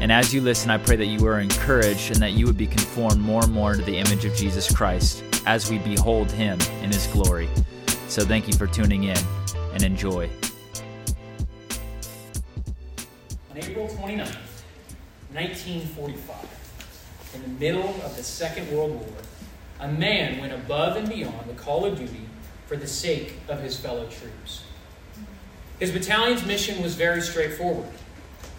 And as you listen, I pray that you are encouraged and that you would be conformed more and more to the image of Jesus Christ as we behold him in his glory. So thank you for tuning in and enjoy. On April 29th, 1945, in the middle of the Second World War, a man went above and beyond the call of duty for the sake of his fellow troops. His battalion's mission was very straightforward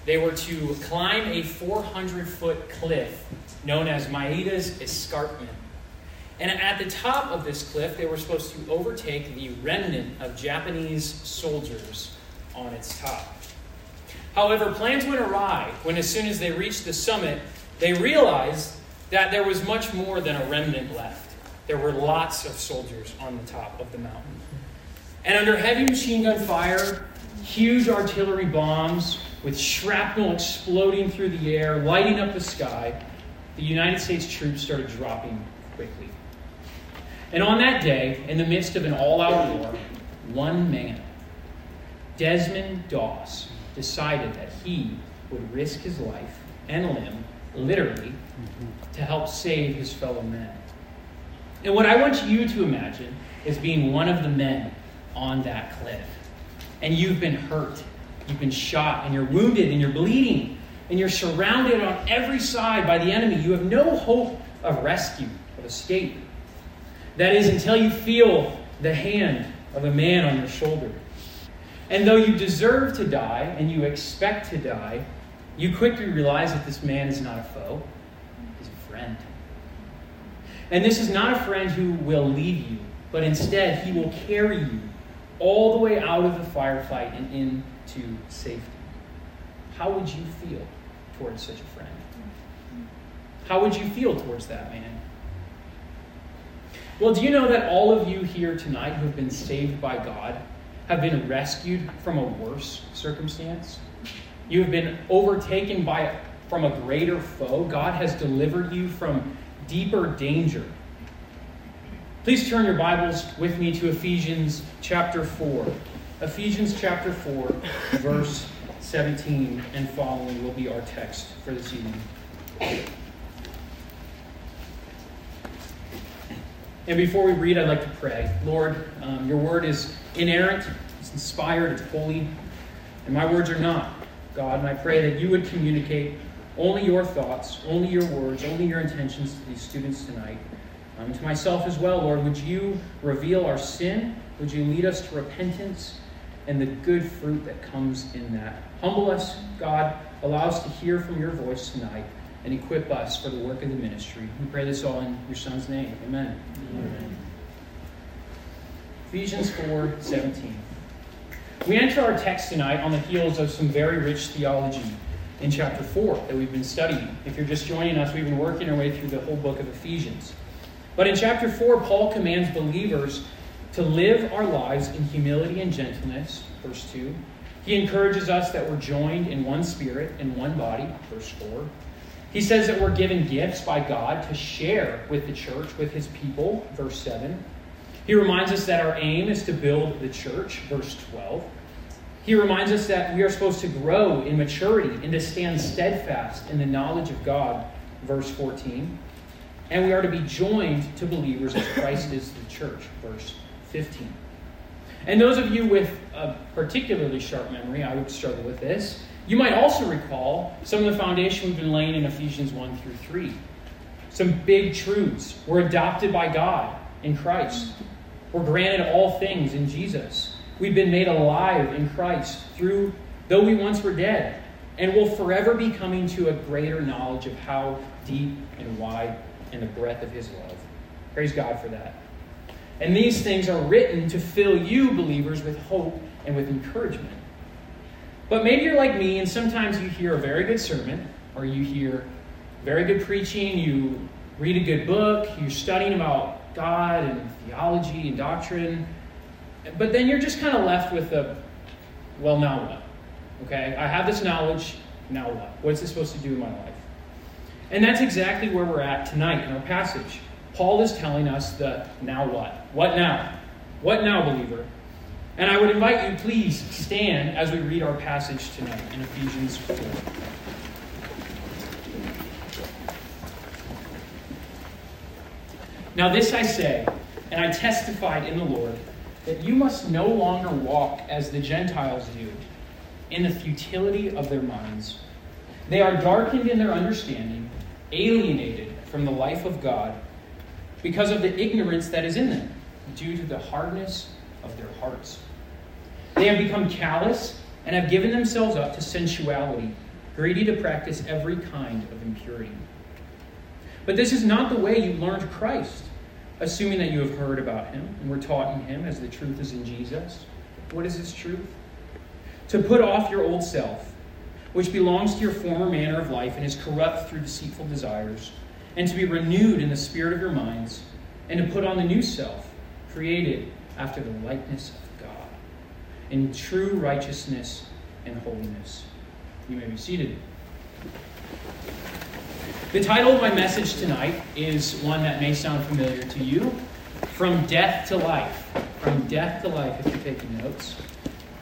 they were to climb a 400 foot cliff known as Maeda's Escarpment. And at the top of this cliff, they were supposed to overtake the remnant of Japanese soldiers on its top. However, plans went awry when, as soon as they reached the summit, they realized that there was much more than a remnant left. There were lots of soldiers on the top of the mountain. And under heavy machine gun fire, huge artillery bombs, with shrapnel exploding through the air, lighting up the sky, the United States troops started dropping quickly. And on that day, in the midst of an all out war, one man, Desmond Doss, decided that he would risk his life and limb, literally, mm-hmm. to help save his fellow men. And what I want you to imagine is being one of the men on that cliff. And you've been hurt You've been shot and you're wounded and you're bleeding and you're surrounded on every side by the enemy. You have no hope of rescue, of escape. That is until you feel the hand of a man on your shoulder. And though you deserve to die and you expect to die, you quickly realize that this man is not a foe, he's a friend. And this is not a friend who will leave you, but instead he will carry you all the way out of the firefight and into safety. How would you feel towards such a friend? How would you feel towards that man? Well, do you know that all of you here tonight who have been saved by God have been rescued from a worse circumstance? You have been overtaken by from a greater foe. God has delivered you from deeper danger. Please turn your Bibles with me to Ephesians chapter 4. Ephesians chapter 4, verse 17 and following will be our text for this evening. And before we read, I'd like to pray. Lord, um, your word is inerrant, it's inspired, it's holy, and my words are not. God, and I pray that you would communicate only your thoughts, only your words, only your intentions to these students tonight. Um, to myself as well, Lord, would you reveal our sin? Would you lead us to repentance? and the good fruit that comes in that. Humble us, God. Allow us to hear from your voice tonight and equip us for the work of the ministry. We pray this all in your Son's name. Amen. Amen. Ephesians 4 17. We enter our text tonight on the heels of some very rich theology in chapter 4 that we've been studying. If you're just joining us, we've been working our way through the whole book of Ephesians. But in chapter 4, Paul commands believers to live our lives in humility and gentleness, verse 2. He encourages us that we're joined in one spirit, in one body, verse 4. He says that we're given gifts by God to share with the church, with his people, verse 7. He reminds us that our aim is to build the church, verse 12. He reminds us that we are supposed to grow in maturity and to stand steadfast in the knowledge of God, verse 14. And we are to be joined to believers as Christ is the church, verse 15. And those of you with a particularly sharp memory, I would struggle with this. You might also recall some of the foundation we've been laying in Ephesians 1 through 3. Some big truths. We're adopted by God in Christ. We're granted all things in Jesus. We've been made alive in Christ through, though we once were dead, and will forever be coming to a greater knowledge of how deep and wide and the breadth of His love. Praise God for that. And these things are written to fill you, believers, with hope and with encouragement. But maybe you're like me, and sometimes you hear a very good sermon, or you hear very good preaching, you read a good book, you're studying about God and theology and doctrine, but then you're just kind of left with a, well, now what? Okay, I have this knowledge, now what? What's this supposed to do in my life? And that's exactly where we're at tonight in our passage. Paul is telling us the now what? What now? What now, believer? And I would invite you, please stand as we read our passage tonight in Ephesians 4. Now, this I say, and I testified in the Lord, that you must no longer walk as the Gentiles do, in the futility of their minds. They are darkened in their understanding, alienated from the life of God, because of the ignorance that is in them, due to the hardness of their hearts. They have become callous and have given themselves up to sensuality, greedy to practice every kind of impurity. But this is not the way you learned Christ, assuming that you have heard about him and were taught in him as the truth is in Jesus. What is this truth? To put off your old self, which belongs to your former manner of life and is corrupt through deceitful desires, and to be renewed in the spirit of your minds, and to put on the new self, created after the likeness of God, in true righteousness and holiness. You may be seated. The title of my message tonight is one that may sound familiar to you From Death to Life. From Death to Life, if you're taking notes.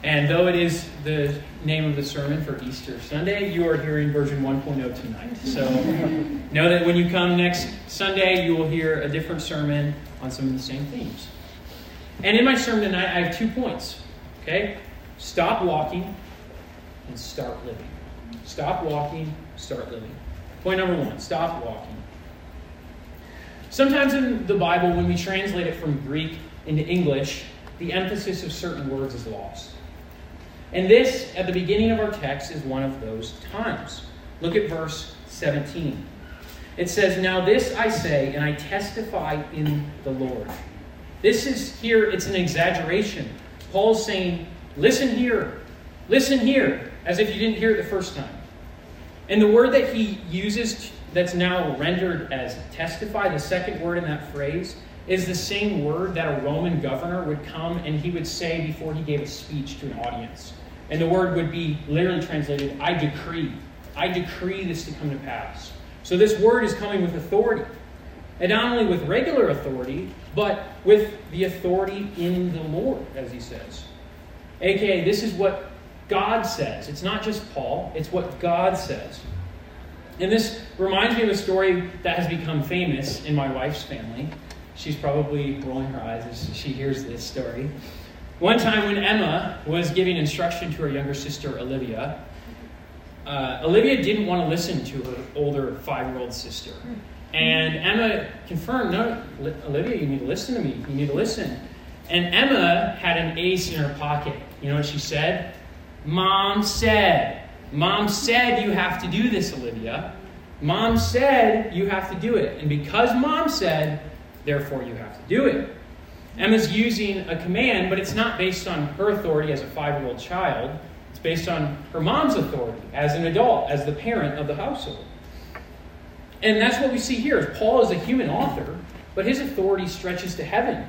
And though it is the name of the sermon for Easter Sunday, you are hearing version 1.0 tonight. So know that when you come next Sunday, you will hear a different sermon on some of the same themes. And in my sermon tonight, I have two points. Okay? Stop walking and start living. Stop walking, start living. Point number one stop walking. Sometimes in the Bible, when we translate it from Greek into English, the emphasis of certain words is lost. And this, at the beginning of our text, is one of those times. Look at verse 17. It says, Now this I say, and I testify in the Lord. This is here, it's an exaggeration. Paul's saying, Listen here, listen here, as if you didn't hear it the first time. And the word that he uses that's now rendered as testify, the second word in that phrase, is the same word that a Roman governor would come and he would say before he gave a speech to an audience. And the word would be literally translated, I decree. I decree this to come to pass. So this word is coming with authority. And not only with regular authority, but with the authority in the Lord, as he says. AKA, this is what God says. It's not just Paul, it's what God says. And this reminds me of a story that has become famous in my wife's family. She's probably rolling her eyes as she hears this story. One time when Emma was giving instruction to her younger sister, Olivia, uh, Olivia didn't want to listen to her older five year old sister. And Emma confirmed, no, Olivia, you need to listen to me. You need to listen. And Emma had an ace in her pocket. You know what she said? Mom said. Mom said you have to do this, Olivia. Mom said you have to do it. And because mom said, therefore you have to do it. Emma's using a command, but it's not based on her authority as a five year old child. It's based on her mom's authority as an adult, as the parent of the household. And that's what we see here. Paul is a human author, but his authority stretches to heaven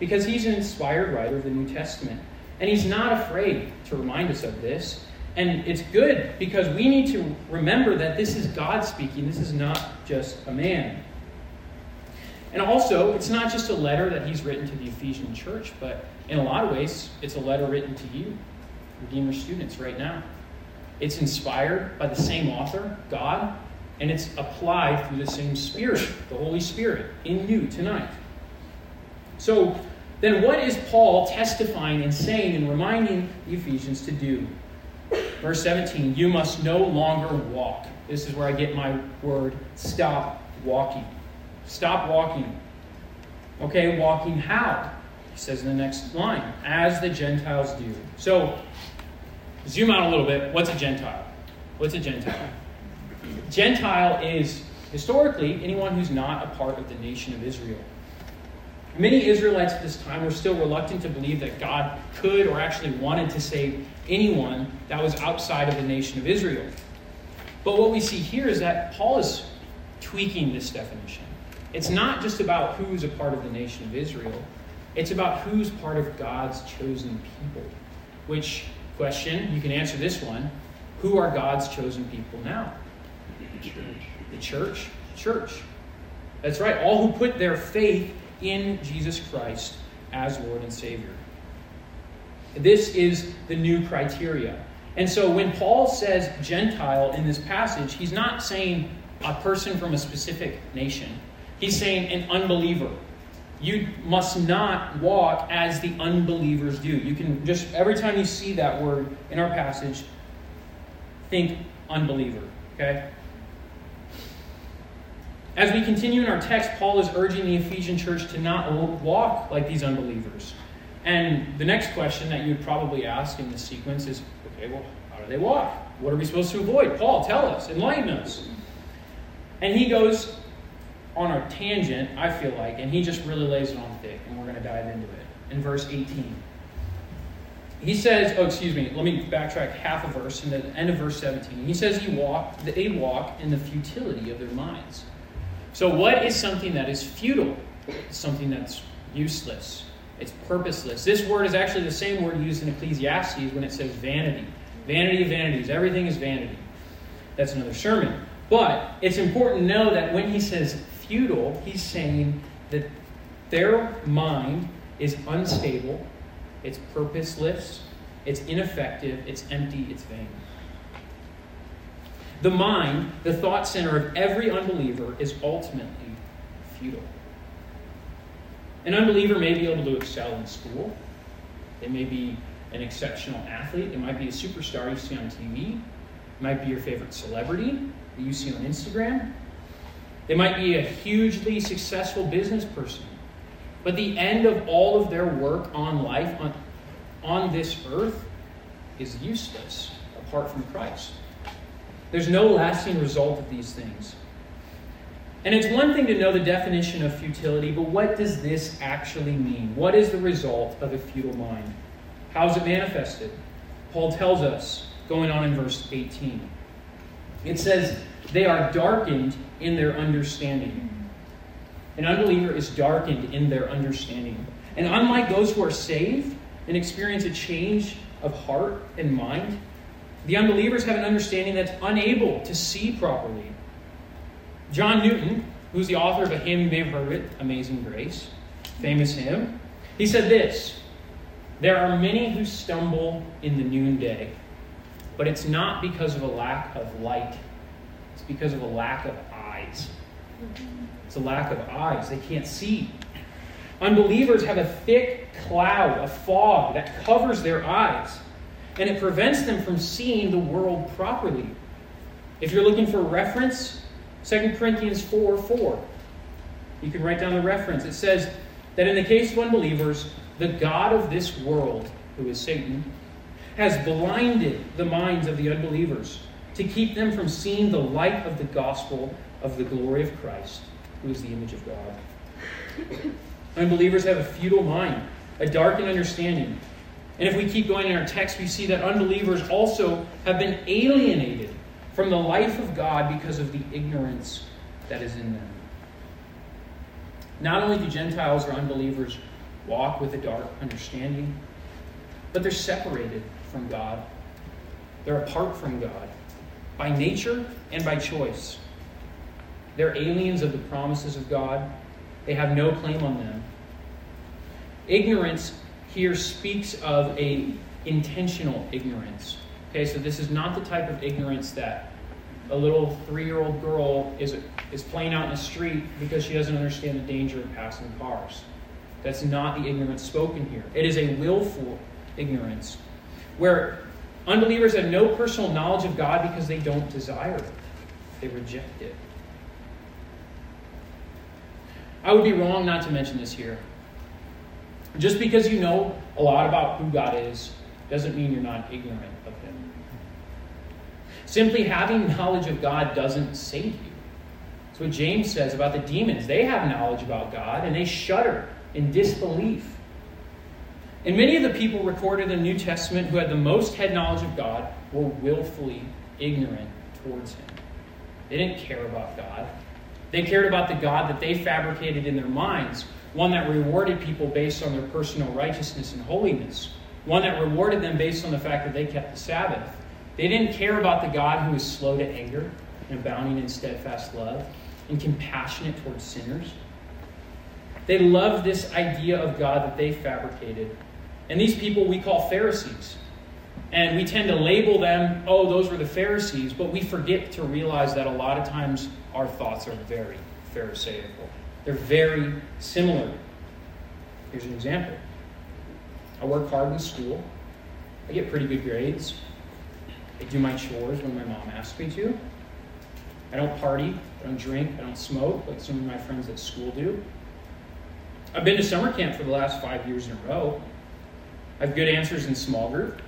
because he's an inspired writer of the New Testament. And he's not afraid to remind us of this. And it's good because we need to remember that this is God speaking, this is not just a man. And also, it's not just a letter that he's written to the Ephesian church, but in a lot of ways, it's a letter written to you, Redeemer students, right now. It's inspired by the same author, God, and it's applied through the same Spirit, the Holy Spirit, in you tonight. So, then what is Paul testifying and saying and reminding the Ephesians to do? Verse 17, you must no longer walk. This is where I get my word stop walking. Stop walking. Okay, walking how? He says in the next line, as the Gentiles do. So, zoom out a little bit. What's a Gentile? What's a Gentile? Gentile is historically anyone who's not a part of the nation of Israel. Many Israelites at this time were still reluctant to believe that God could or actually wanted to save anyone that was outside of the nation of Israel. But what we see here is that Paul is tweaking this definition. It's not just about who's a part of the nation of Israel, it's about who's part of God's chosen people. Which question, you can answer this one Who are God's chosen people now? The church. The church? Church. That's right, all who put their faith in Jesus Christ as Lord and Savior. This is the new criteria. And so when Paul says Gentile in this passage, he's not saying a person from a specific nation. He's saying an unbeliever. You must not walk as the unbelievers do. You can just, every time you see that word in our passage, think unbeliever, okay? As we continue in our text, Paul is urging the Ephesian church to not walk like these unbelievers. And the next question that you would probably ask in this sequence is okay, well, how do they walk? What are we supposed to avoid? Paul, tell us, enlighten us. And he goes on a tangent, I feel like, and he just really lays it on thick, and we're going to dive into it. In verse 18, he says, oh, excuse me, let me backtrack half a verse in the end of verse 17. He says he walk, they walk in the futility of their minds. So, what is something that is futile? It's something that's useless. It's purposeless. This word is actually the same word used in Ecclesiastes when it says vanity. Vanity of vanities. Everything is vanity. That's another sermon. But it's important to know that when he says futile, he's saying that their mind is unstable, it's purposeless, it's ineffective, it's empty, it's vain. The mind, the thought center of every unbeliever, is ultimately futile. An unbeliever may be able to excel in school. They may be an exceptional athlete. They might be a superstar you see on TV. It might be your favorite celebrity that you see on Instagram. They might be a hugely successful business person. But the end of all of their work on life, on, on this earth, is useless apart from Christ. There's no lasting result of these things. And it's one thing to know the definition of futility, but what does this actually mean? What is the result of a futile mind? How is it manifested? Paul tells us, going on in verse 18. It says, They are darkened in their understanding. An unbeliever is darkened in their understanding. And unlike those who are saved and experience a change of heart and mind, the unbelievers have an understanding that's unable to see properly. John Newton, who's the author of a hymn, you may have heard it, Amazing Grace, famous hymn, he said this There are many who stumble in the noonday, but it's not because of a lack of light, because of a lack of eyes. It's a lack of eyes. They can't see. Unbelievers have a thick cloud, a fog that covers their eyes and it prevents them from seeing the world properly. If you're looking for reference, 2 Corinthians 4 4. You can write down the reference. It says that in the case of unbelievers, the God of this world, who is Satan, has blinded the minds of the unbelievers to keep them from seeing the light of the gospel of the glory of Christ, who is the image of God. Unbelievers have a futile mind, a darkened understanding, and if we keep going in our text, we see that unbelievers also have been alienated from the life of God because of the ignorance that is in them. Not only do Gentiles or unbelievers walk with a dark understanding, but they're separated from God. They're apart from God by nature and by choice. They're aliens of the promises of God. They have no claim on them. Ignorance here speaks of a intentional ignorance. Okay, so this is not the type of ignorance that a little three-year-old girl is is playing out in the street because she doesn't understand the danger of passing cars. That's not the ignorance spoken here. It is a willful ignorance where unbelievers have no personal knowledge of God because they don't desire it. They reject it. I would be wrong not to mention this here. Just because you know a lot about who God is doesn't mean you're not ignorant of Him. Simply having knowledge of God doesn't save you. That's what James says about the demons. They have knowledge about God and they shudder in disbelief. And many of the people recorded in the New Testament who had the most head knowledge of God were willfully ignorant towards Him. They didn't care about God. They cared about the God that they fabricated in their minds, one that rewarded people based on their personal righteousness and holiness, one that rewarded them based on the fact that they kept the Sabbath. They didn't care about the God who is slow to anger and abounding in steadfast love and compassionate towards sinners. They loved this idea of God that they fabricated. And these people we call Pharisees. And we tend to label them, oh, those were the Pharisees, but we forget to realize that a lot of times our thoughts are very Pharisaical. They're very similar. Here's an example I work hard in school, I get pretty good grades, I do my chores when my mom asks me to. I don't party, I don't drink, I don't smoke like some of my friends at school do. I've been to summer camp for the last five years in a row. I have good answers in small group.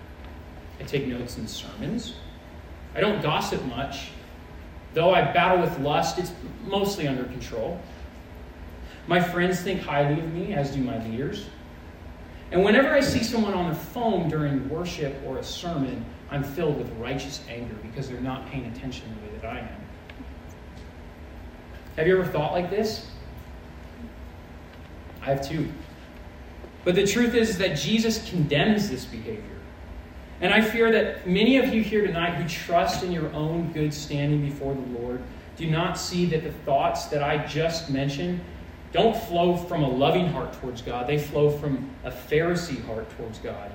I take notes in sermons. I don't gossip much. Though I battle with lust, it's mostly under control. My friends think highly of me, as do my leaders. And whenever I see someone on the phone during worship or a sermon, I'm filled with righteous anger because they're not paying attention the way that I am. Have you ever thought like this? I have too. But the truth is that Jesus condemns this behavior. And I fear that many of you here tonight who trust in your own good standing before the Lord do not see that the thoughts that I just mentioned don't flow from a loving heart towards God. They flow from a Pharisee heart towards God.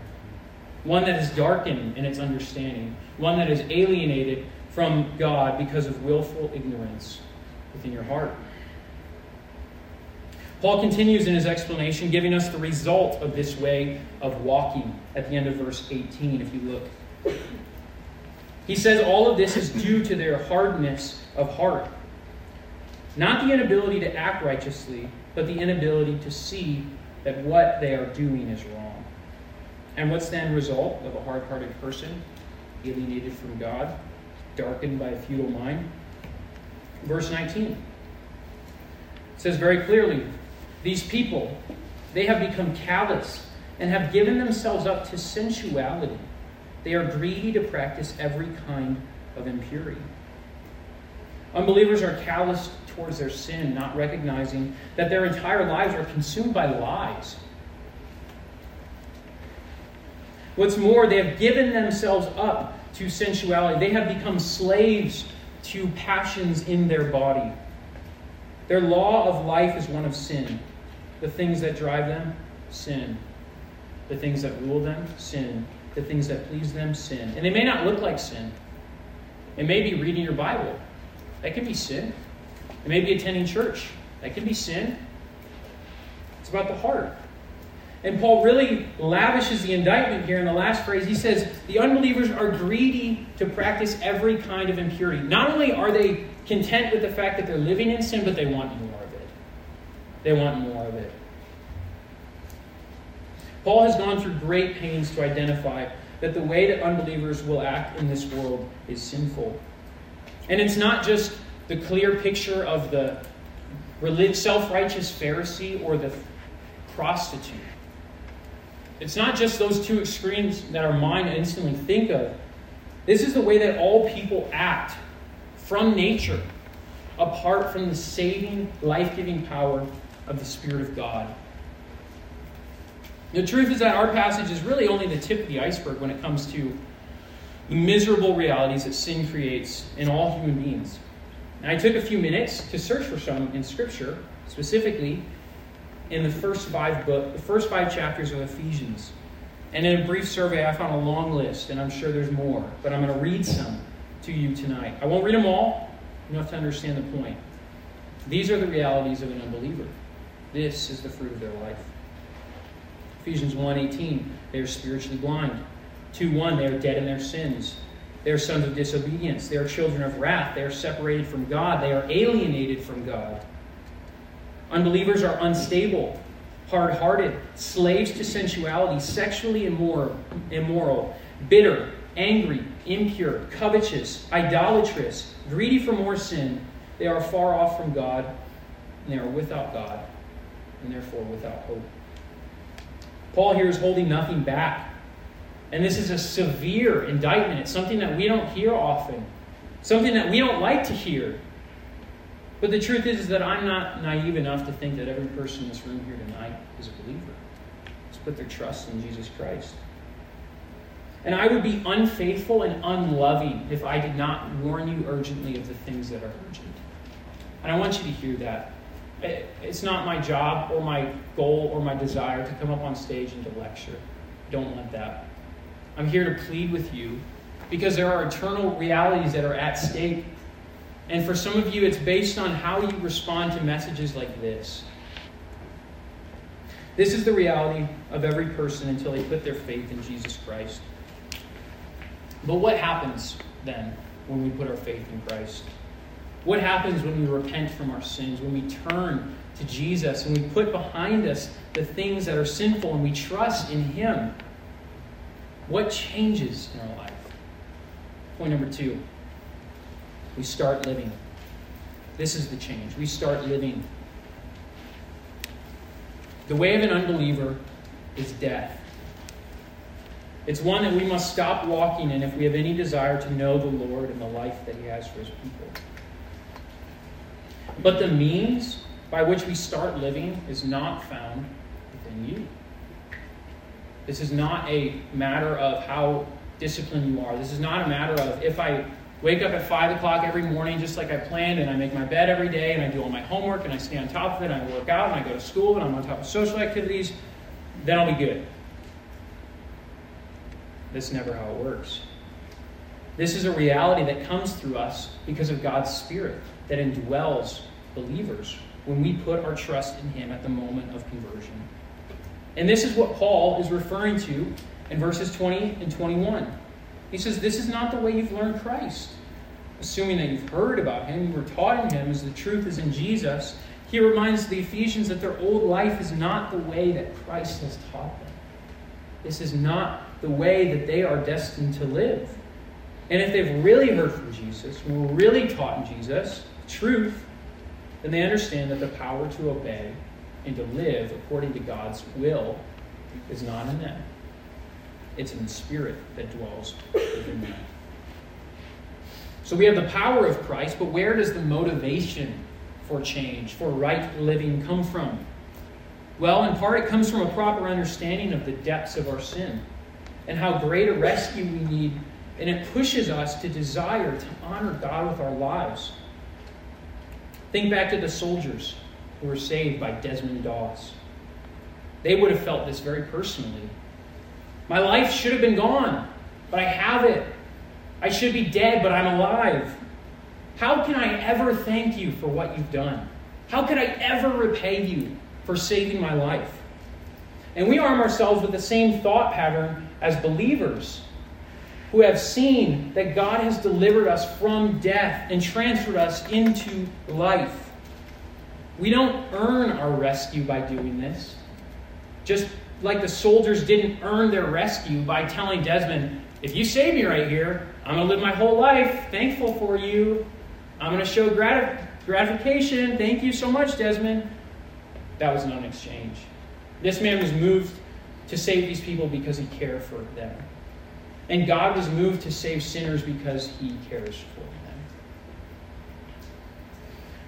One that is darkened in its understanding, one that is alienated from God because of willful ignorance within your heart. Paul continues in his explanation, giving us the result of this way of walking at the end of verse 18, if you look. He says all of this is due to their hardness of heart. Not the inability to act righteously, but the inability to see that what they are doing is wrong. And what's then result of a hard-hearted person, alienated from God, darkened by a futile mind? Verse 19 says very clearly, these people, they have become callous and have given themselves up to sensuality. They are greedy to practice every kind of impurity. Unbelievers are callous towards their sin, not recognizing that their entire lives are consumed by lies. What's more, they have given themselves up to sensuality. They have become slaves to passions in their body. Their law of life is one of sin. The things that drive them, sin. The things that rule them, sin. The things that please them, sin. And they may not look like sin. It may be reading your Bible. That can be sin. It may be attending church. That can be sin. It's about the heart. And Paul really lavishes the indictment here in the last phrase. He says, The unbelievers are greedy to practice every kind of impurity. Not only are they content with the fact that they're living in sin, but they want more. They want more of it. Paul has gone through great pains to identify that the way that unbelievers will act in this world is sinful. And it's not just the clear picture of the self righteous Pharisee or the prostitute. It's not just those two extremes that our mind instantly think of. This is the way that all people act from nature, apart from the saving, life giving power of the Spirit of God. The truth is that our passage is really only the tip of the iceberg when it comes to the miserable realities that sin creates in all human beings. And I took a few minutes to search for some in Scripture, specifically in the first five book, the first five chapters of Ephesians. And in a brief survey, I found a long list, and I'm sure there's more, but I'm going to read some to you tonight. I won't read them all. Have to understand the point. These are the realities of an unbeliever. This is the fruit of their life. Ephesians 1:18, they are spiritually blind. 2:1, they are dead in their sins. They are sons of disobedience. They are children of wrath. They are separated from God. They are alienated from God. Unbelievers are unstable, hard hearted, slaves to sensuality, sexually immoral, immoral, bitter, angry, impure, covetous, idolatrous, greedy for more sin. They are far off from God, and they are without God, and therefore without hope. Paul here is holding nothing back. And this is a severe indictment. It's something that we don't hear often, something that we don't like to hear. But the truth is, is that I'm not naive enough to think that every person in this room here tonight is a believer. Just put their trust in Jesus Christ. And I would be unfaithful and unloving if I did not warn you urgently of the things that are urgent. And I want you to hear that. It's not my job or my goal or my desire to come up on stage and to lecture. Don't want that. I'm here to plead with you because there are eternal realities that are at stake. And for some of you, it's based on how you respond to messages like this. This is the reality of every person until they put their faith in Jesus Christ. But what happens then when we put our faith in Christ? What happens when we repent from our sins, when we turn to Jesus and we put behind us the things that are sinful and we trust in Him? What changes in our life? Point number two we start living. This is the change. We start living. The way of an unbeliever is death. It's one that we must stop walking in if we have any desire to know the Lord and the life that He has for His people. But the means by which we start living is not found within you. This is not a matter of how disciplined you are. This is not a matter of if I wake up at 5 o'clock every morning just like I planned and I make my bed every day and I do all my homework and I stay on top of it and I work out and I go to school and I'm on top of social activities, then I'll be good. That's never how it works. This is a reality that comes through us because of God's Spirit that indwells believers when we put our trust in Him at the moment of conversion. And this is what Paul is referring to in verses 20 and 21. He says, This is not the way you've learned Christ. Assuming that you've heard about Him, you were taught in Him as the truth is in Jesus, he reminds the Ephesians that their old life is not the way that Christ has taught them. This is not the way that they are destined to live. And if they've really heard from Jesus, were really taught in Jesus, truth, then they understand that the power to obey and to live according to God's will is not in them. It's in the Spirit that dwells within them. So we have the power of Christ, but where does the motivation for change, for right living, come from? Well, in part, it comes from a proper understanding of the depths of our sin and how great a rescue we need. And it pushes us to desire to honor God with our lives. Think back to the soldiers who were saved by Desmond Doss. They would have felt this very personally. My life should have been gone, but I have it. I should be dead, but I'm alive. How can I ever thank you for what you've done? How could I ever repay you for saving my life? And we arm ourselves with the same thought pattern as believers who have seen that God has delivered us from death and transferred us into life. We don't earn our rescue by doing this. Just like the soldiers didn't earn their rescue by telling Desmond, if you save me right here, I'm going to live my whole life thankful for you. I'm going to show grat- gratification. Thank you so much, Desmond. That was not an exchange. This man was moved to save these people because he cared for them. And God was moved to save sinners because he cares for them.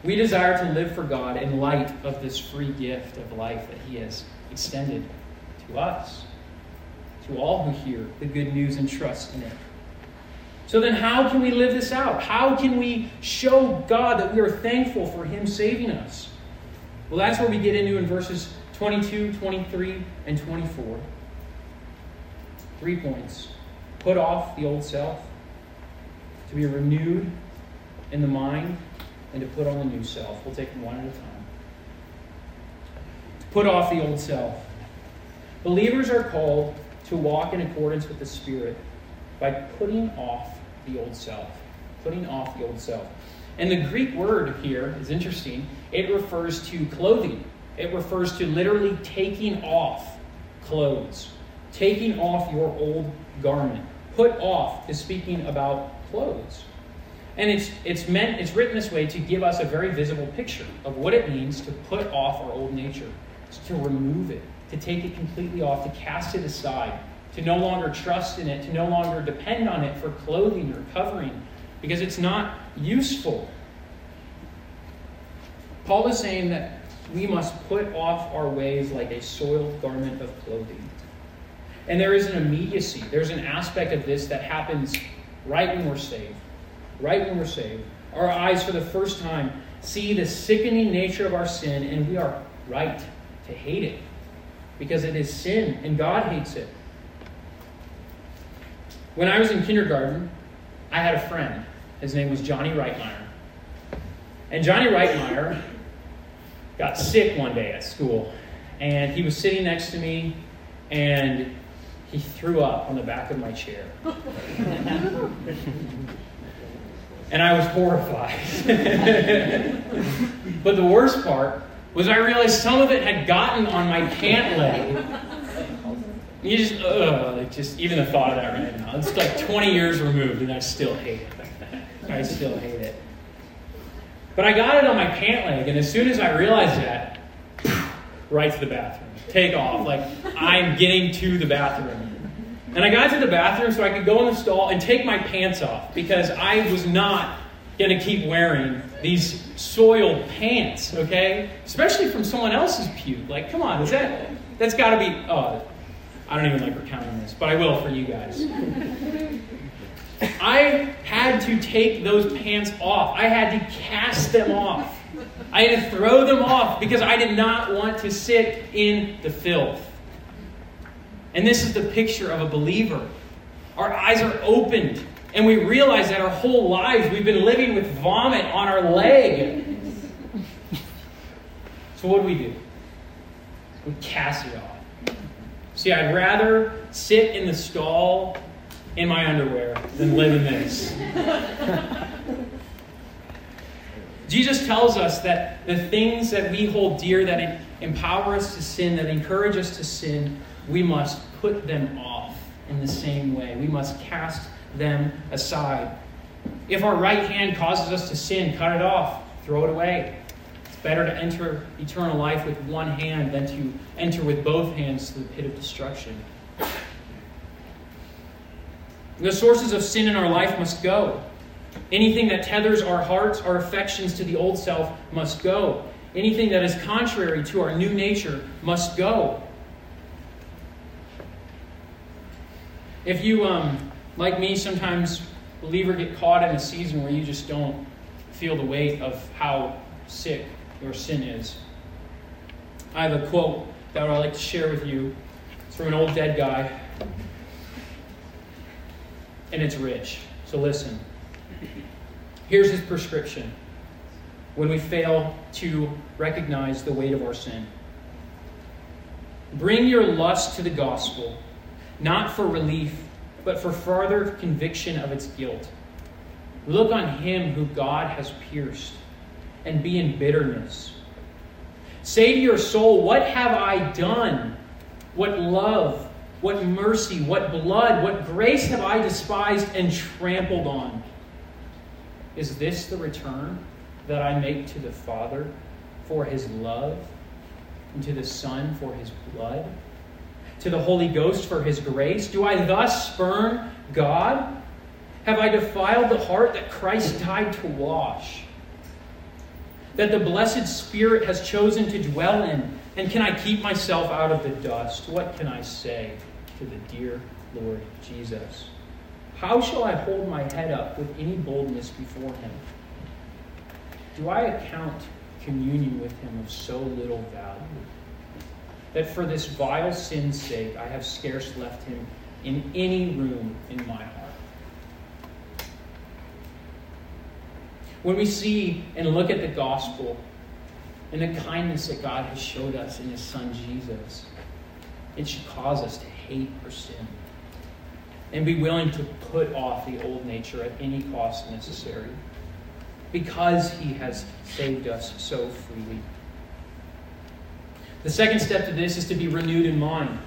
We desire to live for God in light of this free gift of life that he has extended to us, to all who hear the good news and trust in it. So then, how can we live this out? How can we show God that we are thankful for him saving us? Well, that's what we get into in verses 22, 23, and 24. Three points. Put off the old self, to be renewed in the mind, and to put on the new self. We'll take them one at a time. Put off the old self. Believers are called to walk in accordance with the Spirit by putting off the old self. Putting off the old self. And the Greek word here is interesting. It refers to clothing. It refers to literally taking off clothes, taking off your old garment. Put off is speaking about clothes. And it's, it's meant, it's written this way to give us a very visible picture of what it means to put off our old nature, to remove it, to take it completely off, to cast it aside, to no longer trust in it, to no longer depend on it for clothing or covering, because it's not useful Paul is saying that we must put off our ways like a soiled garment of clothing. And there is an immediacy, there's an aspect of this that happens right when we're saved. Right when we're saved. Our eyes, for the first time, see the sickening nature of our sin, and we are right to hate it because it is sin, and God hates it. When I was in kindergarten, I had a friend. His name was Johnny Reitmeyer. And Johnny Reitmeyer got sick one day at school. And he was sitting next to me, and he threw up on the back of my chair. and I was horrified. but the worst part was I realized some of it had gotten on my pant leg. You just, ugh, like just even the thought of that right now. It's like 20 years removed, and I still hate it. I still hate it. But I got it on my pant leg, and as soon as I realized that, right to the bathroom. Take off. Like, I'm getting to the bathroom. And I got to the bathroom so I could go in the stall and take my pants off because I was not going to keep wearing these soiled pants, okay? Especially from someone else's puke. Like, come on, is that, that's got to be, oh, I don't even like recounting this, but I will for you guys. I had to take those pants off. I had to cast them off. I had to throw them off because I did not want to sit in the filth. And this is the picture of a believer. Our eyes are opened, and we realize that our whole lives we've been living with vomit on our leg. So, what do we do? We cast it off. See, I'd rather sit in the stall in my underwear than live in this. Jesus tells us that the things that we hold dear that empower us to sin, that encourage us to sin, we must put them off in the same way. We must cast them aside. If our right hand causes us to sin, cut it off, throw it away. It's better to enter eternal life with one hand than to enter with both hands to the pit of destruction. The sources of sin in our life must go. Anything that tethers our hearts, our affections to the old self must go. Anything that is contrary to our new nature must go. If you, um, like me, sometimes believer get caught in a season where you just don't feel the weight of how sick your sin is. I have a quote that I would like to share with you. It's from an old dead guy and it's rich. So listen. Here's his prescription when we fail to recognize the weight of our sin. Bring your lust to the gospel, not for relief, but for further conviction of its guilt. Look on him who God has pierced, and be in bitterness. Say to your soul, What have I done? What love what mercy, what blood, what grace have I despised and trampled on? Is this the return that I make to the Father for his love, and to the Son for his blood, to the Holy Ghost for his grace? Do I thus spurn God? Have I defiled the heart that Christ died to wash? That the blessed Spirit has chosen to dwell in? And can I keep myself out of the dust? What can I say? to the dear Lord Jesus? How shall I hold my head up with any boldness before him? Do I account communion with him of so little value that for this vile sin's sake I have scarce left him in any room in my heart? When we see and look at the gospel and the kindness that God has showed us in his son Jesus, it should cause us to hate our sin and be willing to put off the old nature at any cost necessary because he has saved us so freely. The second step to this is to be renewed in mind.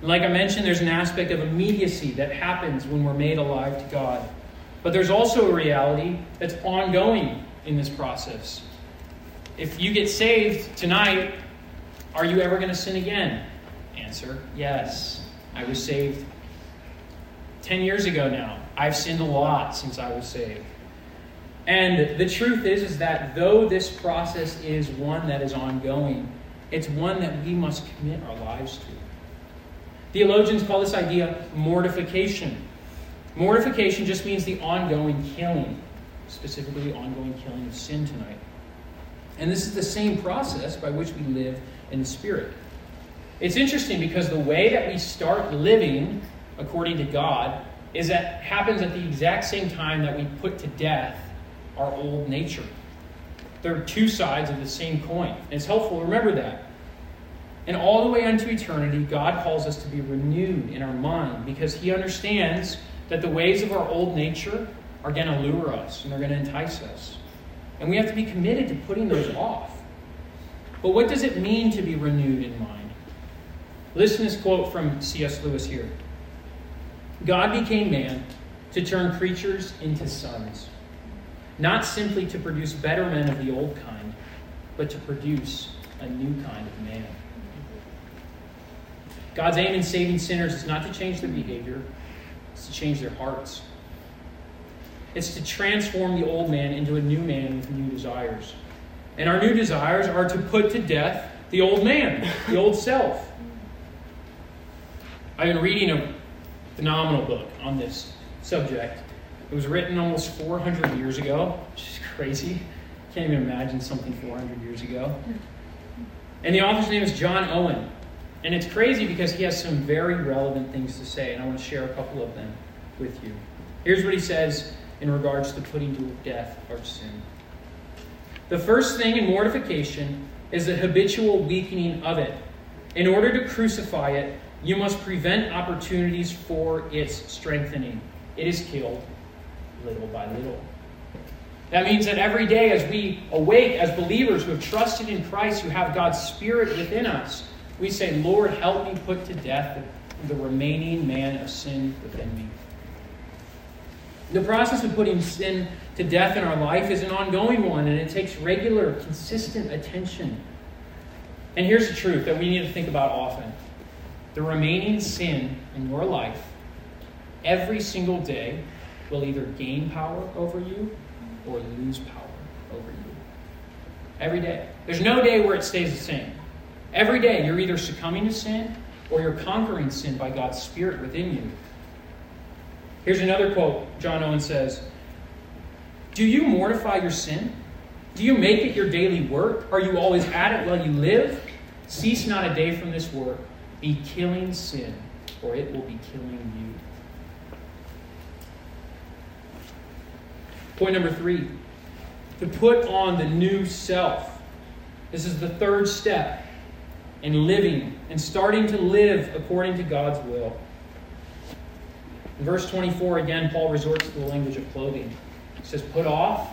Like I mentioned, there's an aspect of immediacy that happens when we're made alive to God. But there's also a reality that's ongoing in this process. If you get saved tonight, are you ever going to sin again? Answer Yes. I was saved 10 years ago now. I've sinned a lot since I was saved. And the truth is, is that though this process is one that is ongoing, it's one that we must commit our lives to. Theologians call this idea mortification. Mortification just means the ongoing killing, specifically the ongoing killing of sin tonight. And this is the same process by which we live in the Spirit. It's interesting because the way that we start living according to God is that happens at the exact same time that we put to death our old nature. They're two sides of the same coin. And it's helpful to remember that. And all the way unto eternity, God calls us to be renewed in our mind because He understands that the ways of our old nature are going to lure us and they're going to entice us. And we have to be committed to putting those off. But what does it mean to be renewed in mind? Listen to this quote from C.S. Lewis here God became man to turn creatures into sons not simply to produce better men of the old kind, but to produce a new kind of man. God's aim in saving sinners is not to change their behavior, it's to change their hearts. It's to transform the old man into a new man with new desires. And our new desires are to put to death the old man, the old self. I've been reading a phenomenal book on this subject it was written almost 400 years ago, which is crazy. Can't even imagine something 400 years ago. And the author's name is John Owen. And it's crazy because he has some very relevant things to say, and I want to share a couple of them with you. Here's what he says in regards to putting to death our sin. The first thing in mortification is the habitual weakening of it. In order to crucify it, you must prevent opportunities for its strengthening. It is killed little by little. That means that every day as we awake as believers who have trusted in Christ, who have God's Spirit within us, we say, Lord, help me put to death the, remaining man of sin within me. The process of putting sin to death in our life is an ongoing one, and it takes regular, consistent attention. And here's the truth that we need to think about often the remaining sin in your life every single day will either gain power over you or lose power over you. Every day. There's no day where it stays the same. Every day you're either succumbing to sin or you're conquering sin by God's Spirit within you. Here's another quote John Owen says Do you mortify your sin? Do you make it your daily work? Are you always at it while you live? Cease not a day from this work. Be killing sin, or it will be killing you. Point number three to put on the new self. This is the third step in living and starting to live according to God's will. In verse 24, again, Paul resorts to the language of clothing. He says, Put off,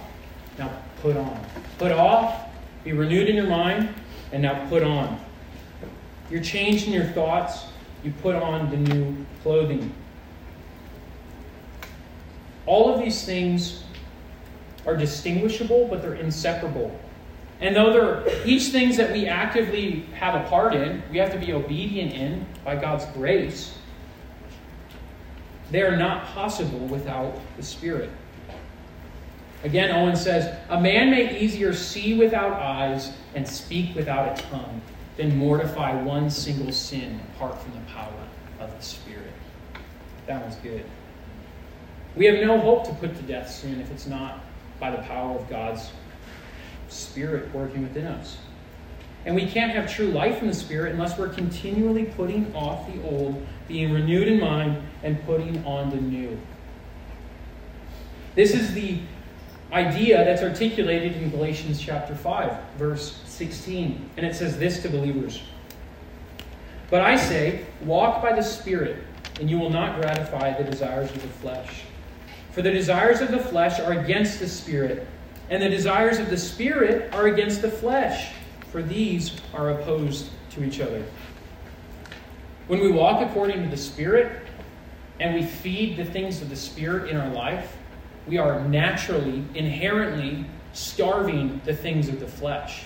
now put on. Put off, be renewed in your mind, and now put on. You're changed in your thoughts, you put on the new clothing. All of these things are distinguishable, but they're inseparable. And though they're each things that we actively have a part in, we have to be obedient in by God's grace, they are not possible without the Spirit. Again, Owen says, A man may easier see without eyes and speak without a tongue than mortify one single sin apart from the power of the Spirit. That was good. We have no hope to put to death sin if it's not by the power of God's Spirit working within us. And we can't have true life in the Spirit unless we're continually putting off the old, being renewed in mind, and putting on the new. This is the idea that's articulated in Galatians chapter 5, verse 16. And it says this to believers But I say, walk by the Spirit, and you will not gratify the desires of the flesh. For the desires of the flesh are against the Spirit, and the desires of the Spirit are against the flesh, for these are opposed to each other. When we walk according to the Spirit and we feed the things of the Spirit in our life, we are naturally, inherently starving the things of the flesh.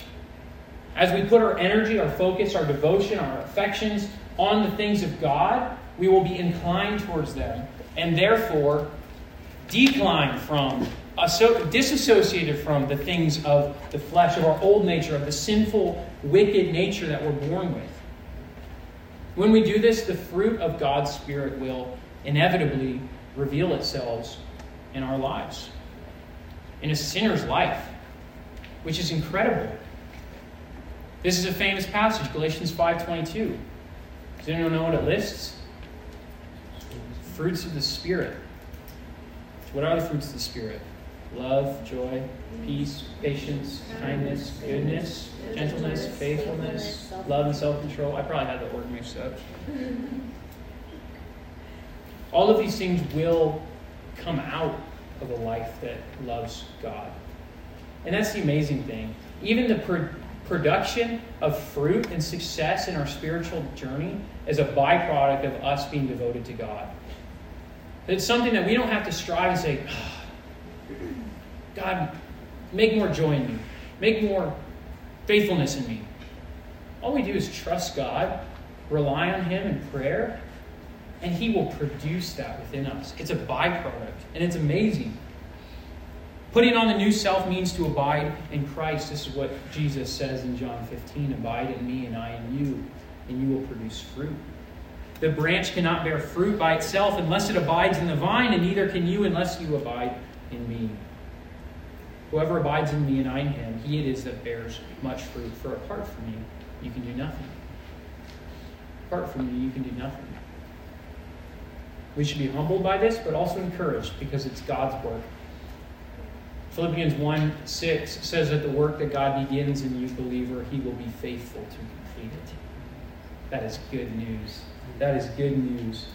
As we put our energy, our focus, our devotion, our affections on the things of God, we will be inclined towards them, and therefore decline from disassociated from the things of the flesh, of our old nature, of the sinful, wicked nature that we're born with. When we do this, the fruit of God's Spirit will inevitably reveal itself in our lives, in a sinner's life, which is incredible. This is a famous passage, Galatians 5.22. Does anyone know what it lists? Fruits of the Spirit. What are the fruits of the Spirit? Love, joy, peace, patience, kindness, goodness, gentleness, faithfulness, love, and self control. I probably had the order mixed up. All of these things will come out of a life that loves God. And that's the amazing thing. Even the pro- production of fruit and success in our spiritual journey is a byproduct of us being devoted to God. It's something that we don't have to strive and say, oh, God, make more joy in me, make more faithfulness in me. All we do is trust God, rely on Him in prayer, and He will produce that within us. It's a byproduct, and it's amazing. Putting on the new self means to abide in Christ. This is what Jesus says in John 15 Abide in me, and I in you, and you will produce fruit. The branch cannot bear fruit by itself unless it abides in the vine, and neither can you unless you abide in me. Whoever abides in me and I in him, he it is that bears much fruit. For apart from me, you can do nothing. Apart from me, you can do nothing. We should be humbled by this, but also encouraged because it's God's work. Philippians 1 6 says that the work that God begins in you, believer, he will be faithful to complete it. That is good news. That is good news.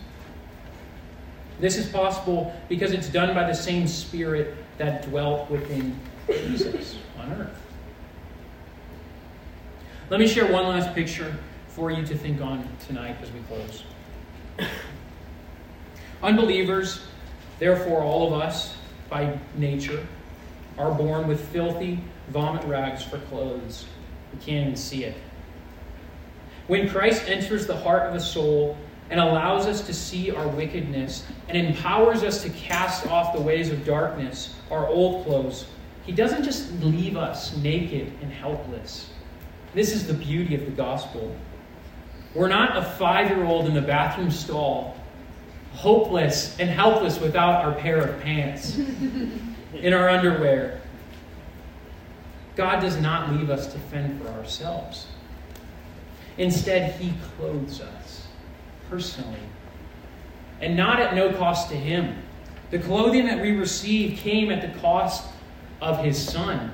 This is possible because it's done by the same Spirit that dwelt within Jesus on earth. Let me share one last picture for you to think on tonight as we close. Unbelievers, therefore, all of us, by nature, are born with filthy vomit rags for clothes. We can't even see it. When Christ enters the heart of a soul and allows us to see our wickedness and empowers us to cast off the ways of darkness, our old clothes, He doesn't just leave us naked and helpless. This is the beauty of the gospel. We're not a five year old in the bathroom stall, hopeless and helpless without our pair of pants in our underwear. God does not leave us to fend for ourselves. Instead, He clothes us personally, and not at no cost to Him. The clothing that we receive came at the cost of His Son.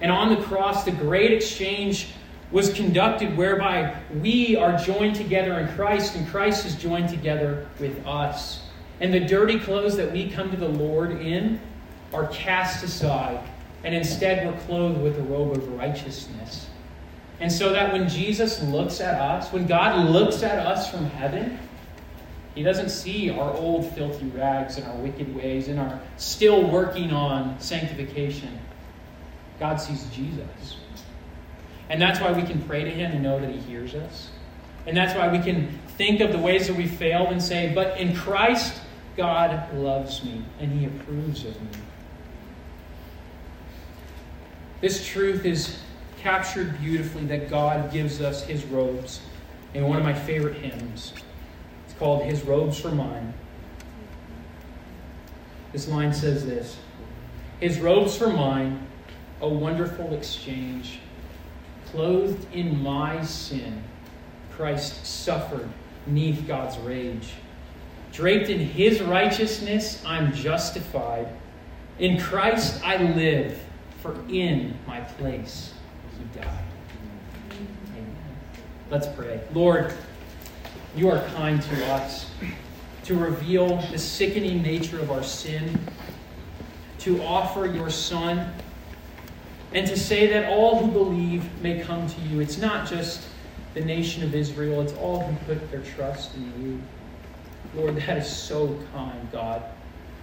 And on the cross, the great exchange was conducted whereby we are joined together in Christ, and Christ is joined together with us. And the dirty clothes that we come to the Lord in are cast aside, and instead we're clothed with a robe of righteousness. And so that when Jesus looks at us, when God looks at us from heaven, he doesn't see our old filthy rags and our wicked ways and our still working on sanctification. God sees Jesus. And that's why we can pray to him and know that he hears us. And that's why we can think of the ways that we failed and say, but in Christ, God loves me and he approves of me. This truth is captured beautifully that God gives us his robes in one of my favorite hymns. It's called His Robes for Mine. This line says this His robes for mine, a wonderful exchange. Clothed in my sin, Christ suffered neath God's rage. Draped in his righteousness, I'm justified. In Christ I live, for in my place he died. Amen. Let's pray. Lord, you are kind to us to reveal the sickening nature of our sin, to offer your Son, and to say that all who believe may come to you. It's not just the nation of Israel, it's all who put their trust in you. Lord, that is so kind, God.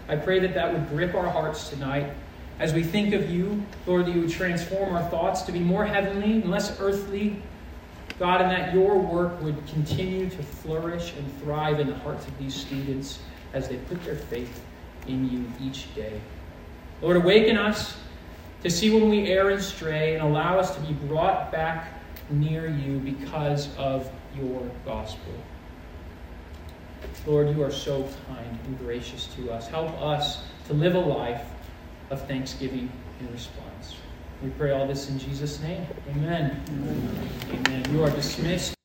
I pray that that would grip our hearts tonight as we think of you, Lord, that you would transform our thoughts to be more heavenly and less earthly. God, and that your work would continue to flourish and thrive in the hearts of these students as they put their faith in you each day. Lord, awaken us to see when we err and stray and allow us to be brought back near you because of your gospel. Lord, you are so kind and gracious to us. Help us to live a life of thanksgiving in response. We pray all this in Jesus' name. Amen. Amen. Amen. You are dismissed.